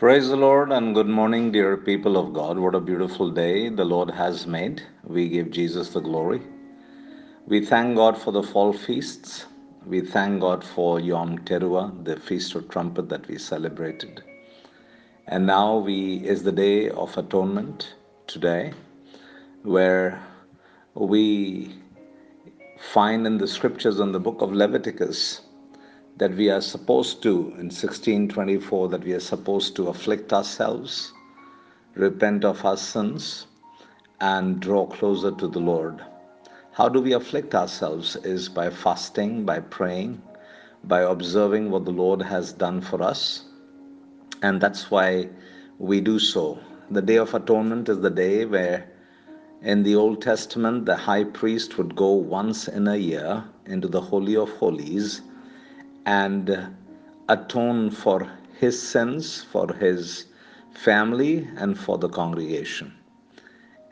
Praise the Lord and good morning, dear people of God. What a beautiful day the Lord has made. We give Jesus the glory. We thank God for the fall feasts. We thank God for Yom Teruah, the Feast of Trumpet that we celebrated. And now we is the day of atonement today, where we find in the scriptures in the book of Leviticus that we are supposed to, in 1624, that we are supposed to afflict ourselves, repent of our sins, and draw closer to the Lord. How do we afflict ourselves? Is by fasting, by praying, by observing what the Lord has done for us. And that's why we do so. The Day of Atonement is the day where in the Old Testament the high priest would go once in a year into the Holy of Holies and atone for his sins, for his family, and for the congregation.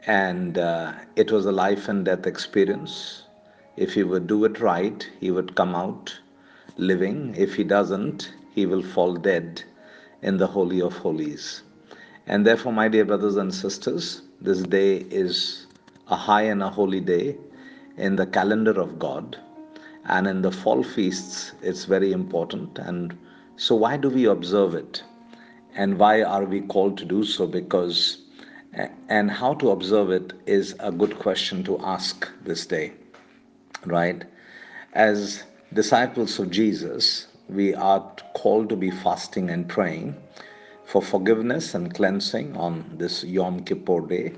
And uh, it was a life and death experience. If he would do it right, he would come out living. If he doesn't, he will fall dead in the Holy of Holies. And therefore, my dear brothers and sisters, this day is a high and a holy day in the calendar of God and in the fall feasts it's very important. And so why do we observe it? And why are we called to do so? Because and how to observe it is a good question to ask this day right? As disciples of jesus we are called to be fasting and praying for forgiveness and cleansing on this yom kippur day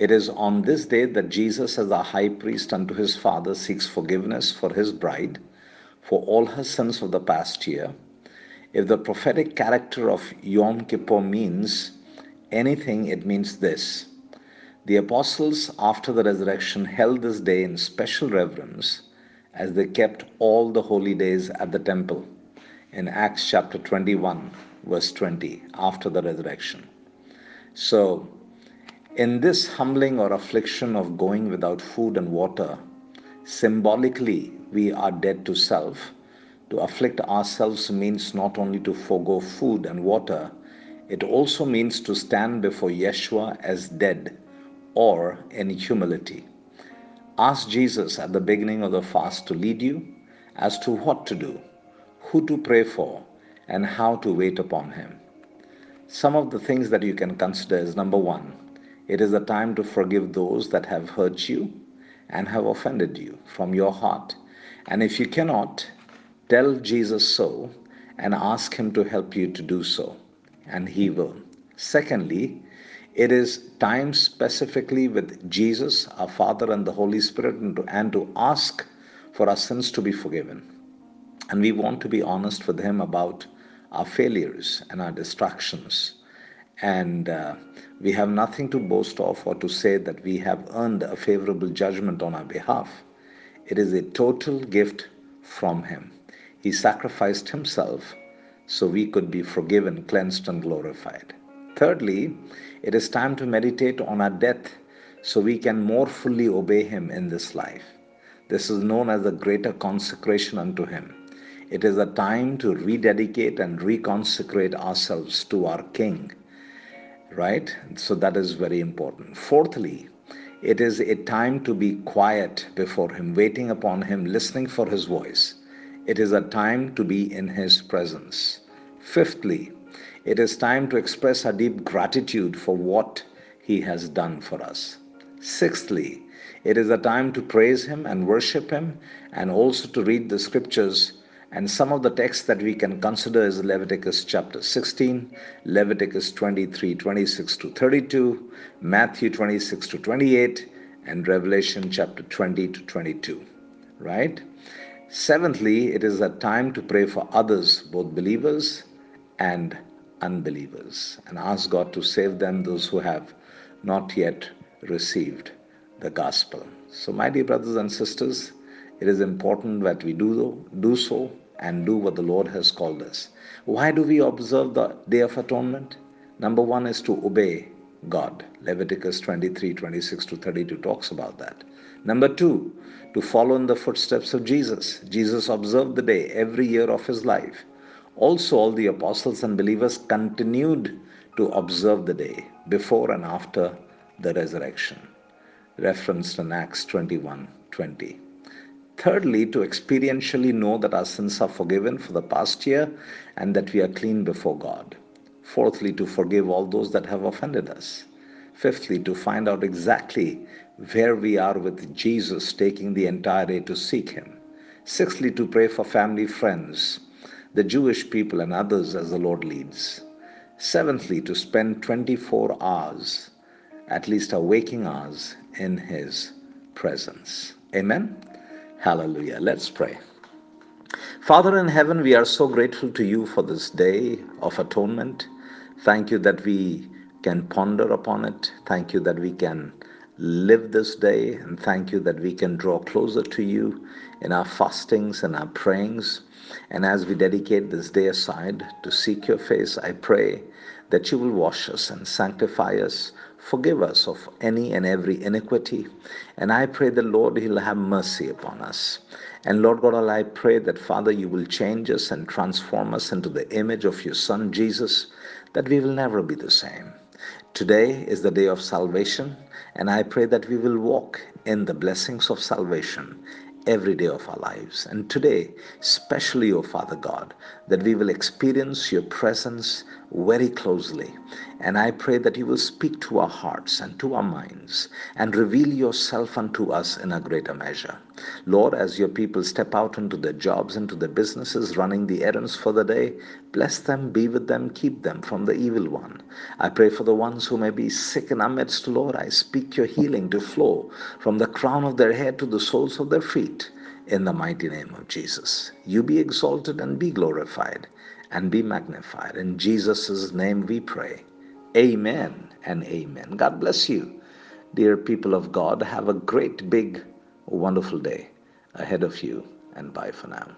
it is on this day that Jesus, as the high priest unto his Father, seeks forgiveness for his bride for all her sins of the past year. If the prophetic character of Yom Kippur means anything, it means this. The apostles, after the resurrection, held this day in special reverence as they kept all the holy days at the temple in Acts chapter 21, verse 20, after the resurrection. So, in this humbling or affliction of going without food and water, symbolically we are dead to self. To afflict ourselves means not only to forego food and water, it also means to stand before Yeshua as dead or in humility. Ask Jesus at the beginning of the fast to lead you as to what to do, who to pray for, and how to wait upon Him. Some of the things that you can consider is number one, it is a time to forgive those that have hurt you and have offended you from your heart. And if you cannot, tell Jesus so and ask Him to help you to do so, and He will. Secondly, it is time specifically with Jesus, our Father, and the Holy Spirit, and to, and to ask for our sins to be forgiven. And we want to be honest with Him about our failures and our distractions and uh, we have nothing to boast of or to say that we have earned a favorable judgment on our behalf. It is a total gift from Him. He sacrificed Himself so we could be forgiven, cleansed, and glorified. Thirdly, it is time to meditate on our death so we can more fully obey Him in this life. This is known as a greater consecration unto Him. It is a time to rededicate and reconsecrate ourselves to our King right? So that is very important. Fourthly, it is a time to be quiet before Him, waiting upon Him, listening for His voice. It is a time to be in His presence. Fifthly, it is time to express our deep gratitude for what He has done for us. Sixthly, it is a time to praise Him and worship Him and also to read the scriptures and some of the texts that we can consider is Leviticus chapter 16, Leviticus 23, 26 to 32, Matthew 26 to 28, and Revelation chapter 20 to 22. Right? Seventhly, it is a time to pray for others, both believers and unbelievers, and ask God to save them, those who have not yet received the gospel. So, my dear brothers and sisters, it is important that we do, do so and do what the Lord has called us. Why do we observe the Day of Atonement? Number one is to obey God. Leviticus 23 26 to 32 talks about that. Number two, to follow in the footsteps of Jesus. Jesus observed the day every year of his life. Also, all the apostles and believers continued to observe the day before and after the resurrection, referenced in Acts 21 20. Thirdly, to experientially know that our sins are forgiven for the past year and that we are clean before God. Fourthly, to forgive all those that have offended us. Fifthly, to find out exactly where we are with Jesus, taking the entire day to seek Him. Sixthly, to pray for family, friends, the Jewish people, and others as the Lord leads. Seventhly, to spend 24 hours, at least our waking hours, in His presence. Amen. Hallelujah. Let's pray. Father in heaven, we are so grateful to you for this day of atonement. Thank you that we can ponder upon it. Thank you that we can live this day. And thank you that we can draw closer to you in our fastings and our prayings. And as we dedicate this day aside to seek your face, I pray that you will wash us and sanctify us Forgive us of any and every iniquity. And I pray the Lord, He'll have mercy upon us. And Lord God, I pray that, Father, you will change us and transform us into the image of your Son, Jesus, that we will never be the same. Today is the day of salvation, and I pray that we will walk in the blessings of salvation every day of our lives. And today, especially, O oh Father God, that we will experience your presence very closely. And I pray that you will speak to our hearts and to our minds and reveal yourself unto us in a greater measure. Lord, as your people step out into their jobs, into their businesses, running the errands for the day, bless them, be with them, keep them from the evil one. I pray for the ones who may be sick in our midst, Lord. I speak your healing to flow from the crown of their head to the soles of their feet in the mighty name of Jesus. You be exalted and be glorified and be magnified. In Jesus' name we pray. Amen and amen. God bless you. Dear people of God, have a great, big, wonderful day ahead of you, and bye for now.